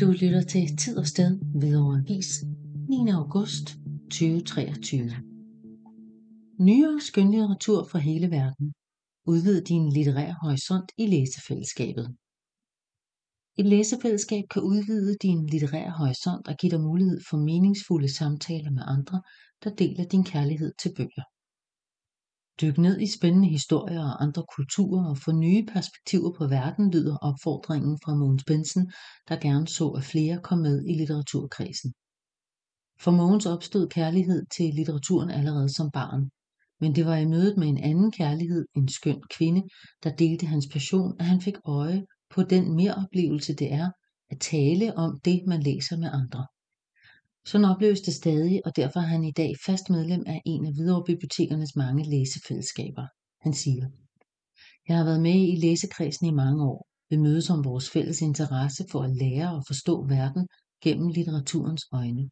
Du lytter til Tid og Sted ved Avis 9. august 2023. Nyere skønlitteratur fra hele verden. Udvid din litterære horisont i læsefællesskabet. Et læsefællesskab kan udvide din litterære horisont og give dig mulighed for meningsfulde samtaler med andre, der deler din kærlighed til bøger. Dyk ned i spændende historier og andre kulturer og få nye perspektiver på verden, lyder opfordringen fra Mogens Benson, der gerne så, at flere kom med i litteraturkredsen. For Mogens opstod kærlighed til litteraturen allerede som barn. Men det var i mødet med en anden kærlighed, en skøn kvinde, der delte hans passion, at han fik øje på den mere oplevelse det er at tale om det, man læser med andre. Sådan opleves det stadig, og derfor er han i dag fast medlem af en af Hvidovre Bibliotekernes mange læsefællesskaber. Han siger, Jeg har været med i læsekredsen i mange år. Vi mødes om vores fælles interesse for at lære og forstå verden gennem litteraturens øjne.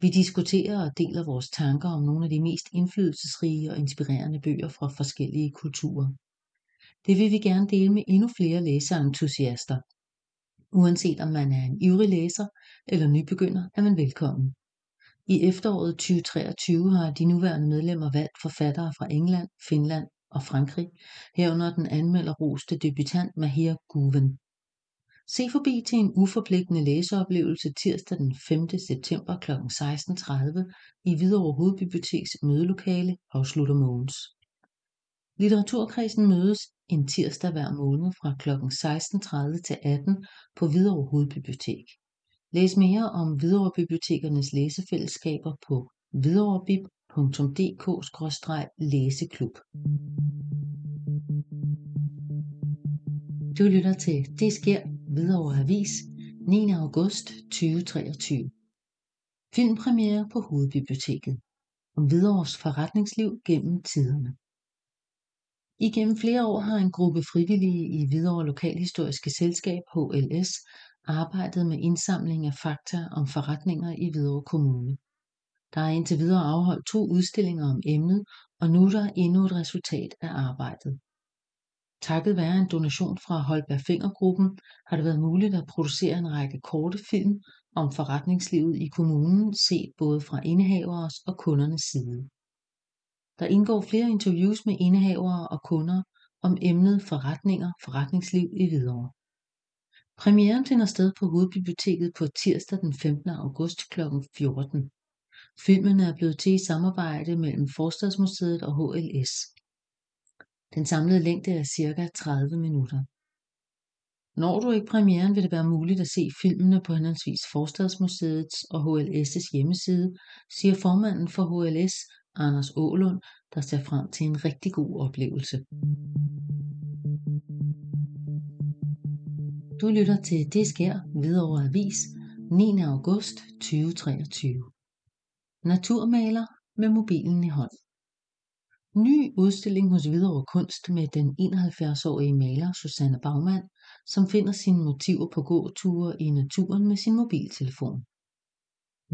Vi diskuterer og deler vores tanker om nogle af de mest indflydelsesrige og inspirerende bøger fra forskellige kulturer. Det vil vi gerne dele med endnu flere læseentusiaster, Uanset om man er en ivrig læser eller nybegynder, er man velkommen. I efteråret 2023 har de nuværende medlemmer valgt forfattere fra England, Finland og Frankrig, herunder den anmelderroste debutant Mahir Guven. Se forbi til en uforpligtende læseoplevelse tirsdag den 5. september kl. 16.30 i Hvidovre Hovedbiblioteks mødelokale, afslutter Mogens. Litteraturkredsen mødes en tirsdag hver måned fra kl. 16.30 til 18 på Hvidovre Hovedbibliotek. Læs mere om Hvidovre Bibliotekernes læsefællesskaber på hvidovrebib.dk-læseklub. Du lytter til Det sker Hvidovre Avis 9. august 2023. Filmpremiere på Hovedbiblioteket. Om Hvidovres forretningsliv gennem tiderne. Igennem flere år har en gruppe frivillige i Hvidovre Lokalhistoriske Selskab HLS arbejdet med indsamling af fakta om forretninger i Hvidovre Kommune. Der er indtil videre afholdt to udstillinger om emnet, og nu er der endnu et resultat af arbejdet. Takket være en donation fra Holberg Fingergruppen har det været muligt at producere en række korte film om forretningslivet i kommunen set både fra indehaveres og kundernes side. Der indgår flere interviews med indehavere og kunder om emnet forretninger, forretningsliv i videre. Premieren finder sted på Hovedbiblioteket på tirsdag den 15. august kl. 14. Filmen er blevet til i samarbejde mellem Forstadsmuseet og HLS. Den samlede længde er cirka 30 minutter. Når du ikke premieren, vil det være muligt at se filmene på henholdsvis Forstadsmuseets og HLS' hjemmeside, siger formanden for HLS, Anders Ålund, der ser frem til en rigtig god oplevelse. Du lytter til Det sker Hvidovre Avis 9. august 2023. Naturmaler med mobilen i hånd. Ny udstilling hos Hvidovre Kunst med den 71-årige maler Susanne Bagmann, som finder sine motiver på gåture i naturen med sin mobiltelefon.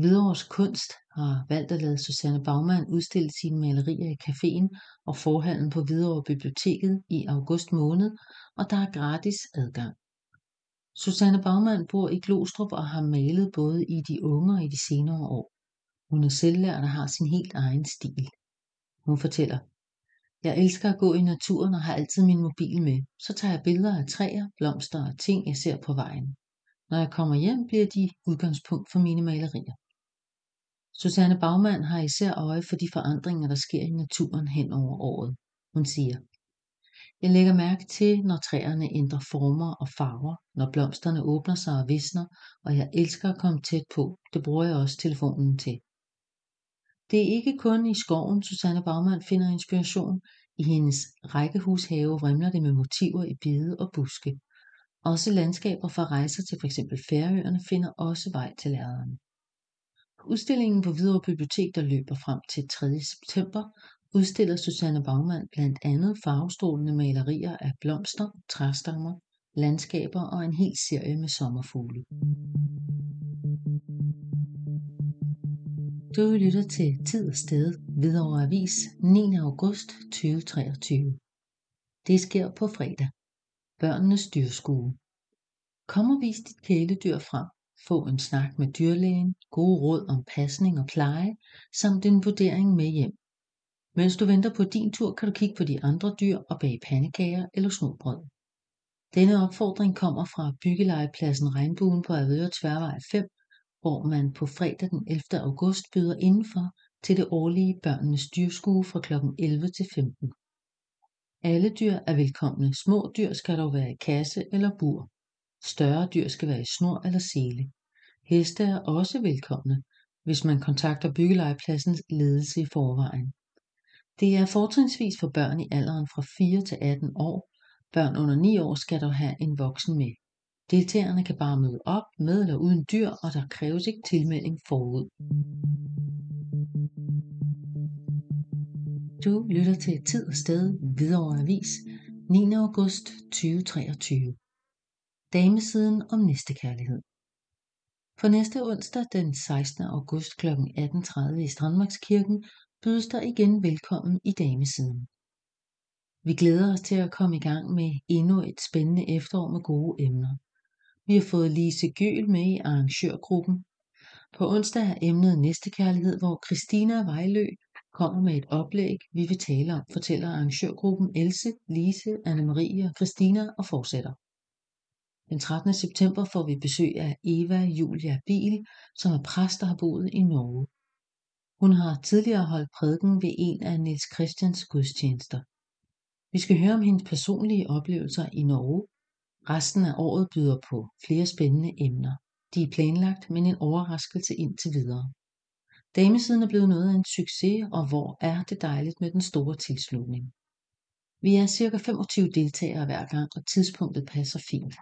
Hvidovres Kunst har valgt at lade Susanne Bagman udstille sine malerier i caféen og forhallen på Hvidovre Biblioteket i august måned, og der er gratis adgang. Susanne Bagman bor i Glostrup og har malet både i de unge og i de senere år. Hun er selvlært og har sin helt egen stil. Hun fortæller, jeg elsker at gå i naturen og har altid min mobil med. Så tager jeg billeder af træer, blomster og ting, jeg ser på vejen. Når jeg kommer hjem, bliver de udgangspunkt for mine malerier. Susanne Bagmann har især øje for de forandringer, der sker i naturen hen over året. Hun siger, jeg lægger mærke til, når træerne ændrer former og farver, når blomsterne åbner sig og visner, og jeg elsker at komme tæt på. Det bruger jeg også telefonen til. Det er ikke kun i skoven, Susanne Bagmann finder inspiration. I hendes rækkehushave vrimler det med motiver i bide og buske. Også landskaber fra rejser til f.eks. Færøerne finder også vej til lærerne. Udstillingen på Hvidovre Bibliotek, der løber frem til 3. september, udstiller Susanne Bagmann blandt andet farvestrålende malerier af blomster, træstammer, landskaber og en hel serie med sommerfugle. Du lytter til Tid og Sted Hvidovre Avis 9. august 2023. Det sker på fredag. Børnenes dyrskue. Kom og vis dit kæledyr frem få en snak med dyrlægen, gode råd om pasning og pleje, samt en vurdering med hjem. Mens du venter på din tur, kan du kigge på de andre dyr og bage pandekager eller snobrød. Denne opfordring kommer fra byggelegepladsen Regnbuen på Avedøre Tværvej 5, hvor man på fredag den 11. august byder indenfor til det årlige børnenes dyrskue fra kl. 11 til 15. Alle dyr er velkomne. Små dyr skal dog være i kasse eller bur. Større dyr skal være i snor eller sele. Heste er også velkomne, hvis man kontakter byggelegepladsens ledelse i forvejen. Det er fortrinsvis for børn i alderen fra 4 til 18 år. Børn under 9 år skal dog have en voksen med. Deltagerne kan bare møde op med eller uden dyr, og der kræves ikke tilmelding forud. Du lytter til Tid og Sted Hvidovre Avis 9. august 2023. Damesiden om næstekærlighed. For næste onsdag den 16. august kl. 18.30 i Strandmarkskirken bydes der igen velkommen i damesiden. Vi glæder os til at komme i gang med endnu et spændende efterår med gode emner. Vi har fået Lise Gyl med i arrangørgruppen. På onsdag er emnet næstekærlighed, hvor Christina Vejlø kommer med et oplæg, vi vil tale om, fortæller arrangørgruppen Else, Lise, Anne-Marie og Christina og fortsætter. Den 13. september får vi besøg af Eva Julia Biel, som er præst, og har boet i Norge. Hun har tidligere holdt prædiken ved en af Niels Christians gudstjenester. Vi skal høre om hendes personlige oplevelser i Norge. Resten af året byder på flere spændende emner. De er planlagt, men en overraskelse indtil videre. Damesiden er blevet noget af en succes, og hvor er det dejligt med den store tilslutning. Vi er cirka 25 deltagere hver gang, og tidspunktet passer fint.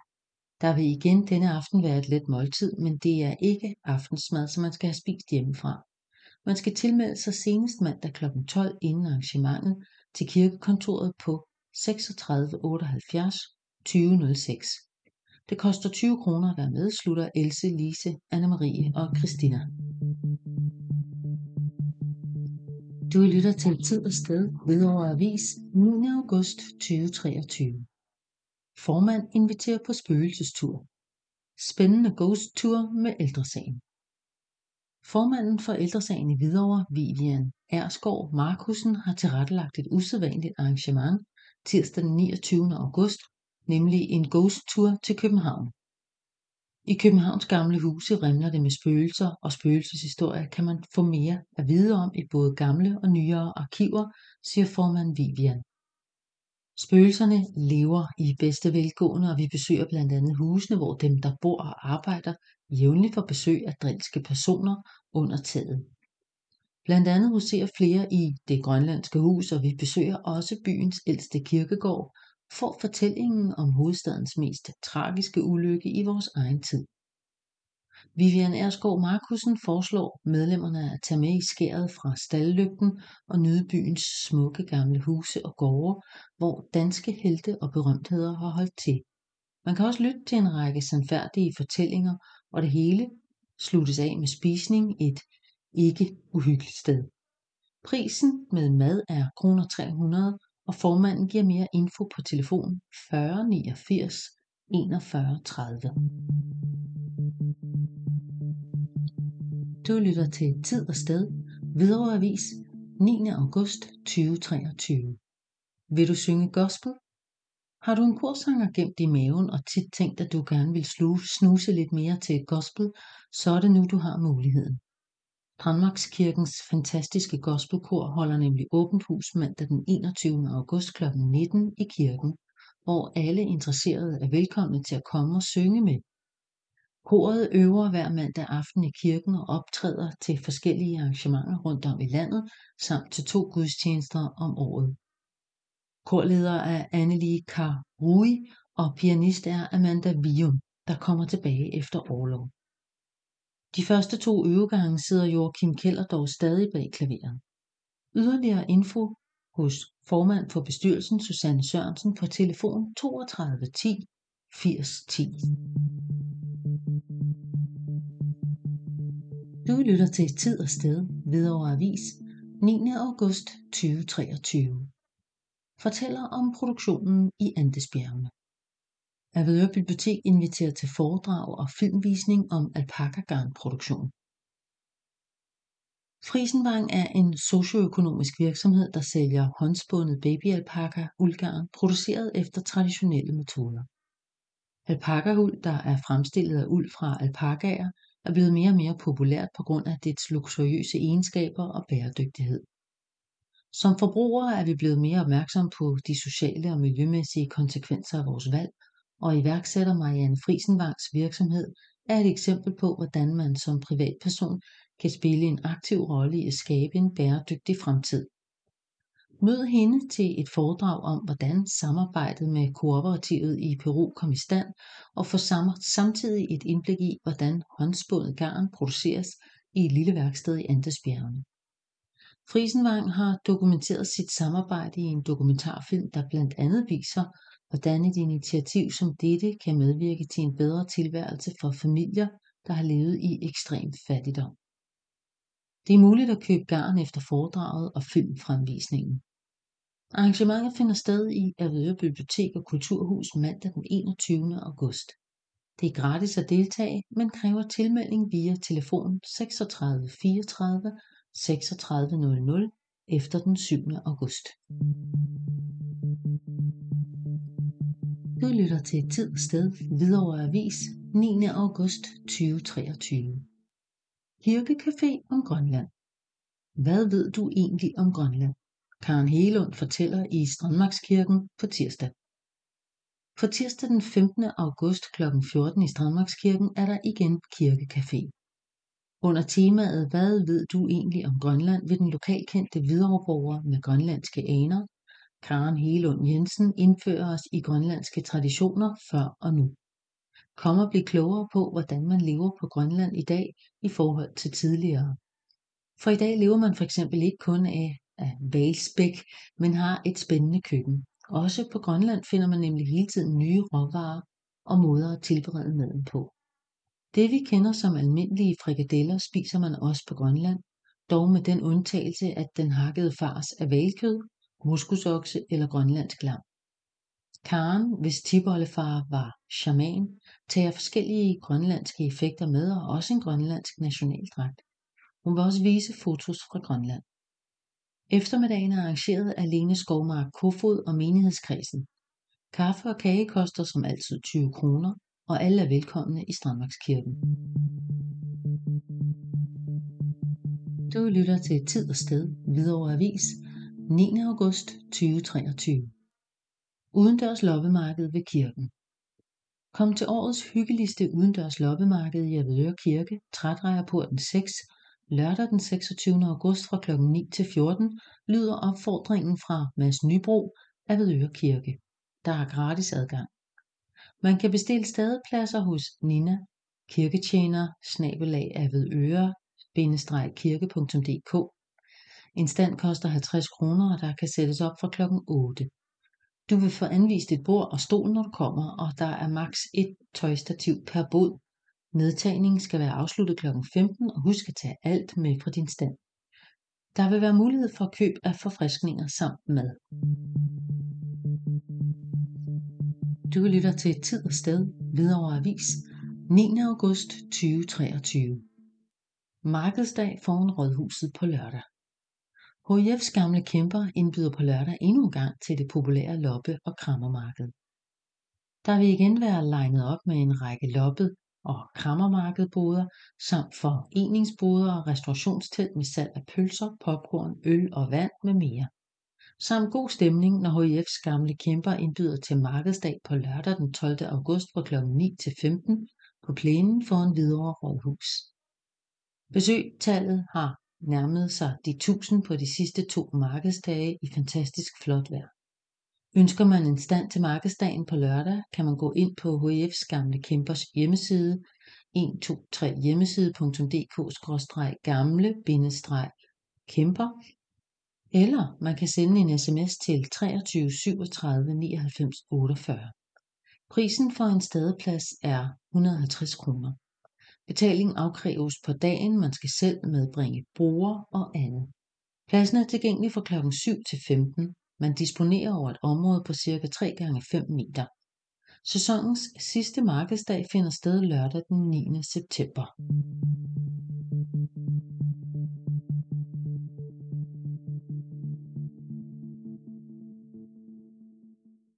Der vil igen denne aften være et let måltid, men det er ikke aftensmad, som man skal have spist hjemmefra. Man skal tilmelde sig senest mandag kl. 12 inden arrangementet til kirkekontoret på 36 78 2006. Det koster 20 kroner at være med, slutter Else, Lise, Anne-Marie og Christina. Du lytter til Tid og Sted over Avis 9. august 2023. Formand inviterer på spøgelsestur. Spændende ghost tour med ældresagen. Formanden for ældresagen i Hvidovre, Vivian Ersgaard Markusen, har tilrettelagt et usædvanligt arrangement tirsdag den 29. august, nemlig en ghost tour til København. I Københavns gamle huse remler det med spøgelser, og spøgelseshistorier kan man få mere at vide om i både gamle og nyere arkiver, siger formand Vivian. Spøgelserne lever i bedste velgående, og vi besøger blandt andet husene, hvor dem, der bor og arbejder, jævnligt får besøg af drilske personer under taget. Blandt andet huserer flere i det grønlandske hus, og vi besøger også byens ældste kirkegård, får fortællingen om hovedstadens mest tragiske ulykke i vores egen tid. Vivian Ersgaard Markusen foreslår medlemmerne at tage med i skæret fra stallygten og nyde byens smukke gamle huse og gårde, hvor danske helte og berømtheder har holdt til. Man kan også lytte til en række sandfærdige fortællinger, og det hele sluttes af med spisning et ikke uhyggeligt sted. Prisen med mad er kroner 300, og formanden giver mere info på telefon 40 89 41 30. Du lytter til Tid og Sted, Hvidovre Avis, 9. august 2023. Vil du synge gospel? Har du en korsanger gemt i maven og tit tænkt, at du gerne vil snuse lidt mere til et gospel, så er det nu, du har muligheden. Danmarkskirkens fantastiske gospelkor holder nemlig åbent hus mandag den 21. august kl. 19 i kirken, hvor alle interesserede er velkomne til at komme og synge med. Koret øver hver mandag aften i kirken og optræder til forskellige arrangementer rundt om i landet, samt til to gudstjenester om året. Korleder er Annelie Karui, og pianist er Amanda Vium, der kommer tilbage efter årlov. De første to øvegange sidder Joachim Keller dog stadig bag klaveret. Yderligere info hos formand for bestyrelsen Susanne Sørensen på telefon 32 10 80 Du lytter til Tid og Sted over Avis 9. august 2023. Fortæller om produktionen i Andesbjergene. Avedøre Bibliotek inviterer til foredrag og filmvisning om alpakagarnproduktion. Frisenvang er en socioøkonomisk virksomhed, der sælger håndspundet babyalpaka uldgarn produceret efter traditionelle metoder. Alpakauld, der er fremstillet af uld fra alpakaer, er blevet mere og mere populært på grund af dets luksuriøse egenskaber og bæredygtighed. Som forbrugere er vi blevet mere opmærksom på de sociale og miljømæssige konsekvenser af vores valg, og iværksætter Marianne Friesenvangs virksomhed er et eksempel på, hvordan man som privatperson kan spille en aktiv rolle i at skabe en bæredygtig fremtid. Mød hende til et foredrag om, hvordan samarbejdet med kooperativet i Peru kom i stand, og få samtidig et indblik i, hvordan håndspundet garn produceres i et lille værksted i Andesbjergene. Frisenvang har dokumenteret sit samarbejde i en dokumentarfilm, der blandt andet viser, hvordan et initiativ som dette kan medvirke til en bedre tilværelse for familier, der har levet i ekstrem fattigdom. Det er muligt at købe garn efter foredraget og filmfremvisningen. Arrangementet finder sted i Avedøre Bibliotek og Kulturhus mandag den 21. august. Det er gratis at deltage, men kræver tilmelding via telefon 36 34 36 00 efter den 7. august. Du lytter til Tid og Sted Hvidovre Avis 9. august 2023. Kirkecafé om Grønland. Hvad ved du egentlig om Grønland? Karen Helund fortæller i Strandmarkskirken på tirsdag. På tirsdag den 15. august kl. 14 i Strandmarkskirken er der igen kirkecafé. Under temaet Hvad ved du egentlig om Grønland vil den lokalkendte videreborger med grønlandske aner, Karen Helund Jensen, indføre os i grønlandske traditioner før og nu. Kom og bliv klogere på, hvordan man lever på Grønland i dag i forhold til tidligere. For i dag lever man for eksempel ikke kun af, af valspæk, men har et spændende køkken. Også på Grønland finder man nemlig hele tiden nye råvarer og måder at tilberede maden på. Det vi kender som almindelige frikadeller spiser man også på Grønland, dog med den undtagelse, at den hakkede fars er valkød, muskusokse eller grønlandsk lam. Karen, hvis tibollefar var shaman, tager forskellige grønlandske effekter med og også en grønlandsk nationaldragt. Hun vil også vise fotos fra Grønland. Eftermiddagen er arrangeret af Lene Skovmark Kofod og menighedskredsen. Kaffe og kage koster som altid 20 kroner, og alle er velkomne i Strandmarkskirken. Du lytter til Tid og Sted, Hvidovre Avis, 9. august 2023. Udendørs loppemarked ved kirken. Kom til årets hyggeligste udendørs loppemarked i Avedøre Kirke, Trædrejerporten 6, lørdag den 26. august fra kl. 9 til 14, lyder opfordringen fra Mads Nybro, Avedøre Kirke. Der er gratis adgang. Man kan bestille stadepladser hos Nina, kirketjener, snabelag avedøre, kirke.dk. En stand koster 50 kroner, og der kan sættes op fra kl. 8. Du vil få anvist et bord og stol, når du kommer, og der er maks et tøjstativ per bod. Nedtagningen skal være afsluttet kl. 15, og husk at tage alt med fra din stand. Der vil være mulighed for køb af forfriskninger samt mad. Du lytter til Tid og Sted, Hvidovre Avis, 9. august 2023. Markedsdag foran Rådhuset på lørdag. HIF's gamle kæmper indbyder på lørdag endnu en gang til det populære loppe- og krammermarked. Der vil igen være legnet op med en række loppet og krammermarkedboder samt foreningsboder og restaurationstelt med salg af pølser, popcorn, øl og vand med mere. Samt god stemning, når HIF's gamle kæmper indbyder til markedsdag på lørdag den 12. august fra kl. 9 til 15 på plænen foran Hvidovre Rådhus. Besøgtallet har nærmet sig de 1000 på de sidste to markedsdage i fantastisk flot vejr. Ønsker man en stand til markedsdagen på lørdag, kan man gå ind på HF's gamle kæmpers hjemmeside 123hjemmeside.dk-gamle-kæmper eller man kan sende en sms til 23 37 99 48. Prisen for en stadeplads er 150 kroner. Betaling afkræves på dagen, man skal selv medbringe bruger og andet. Pladsen er tilgængelig fra kl. 7 til 15. Man disponerer over et område på cirka 3x5 meter. Sæsonens sidste markedsdag finder sted lørdag den 9. september.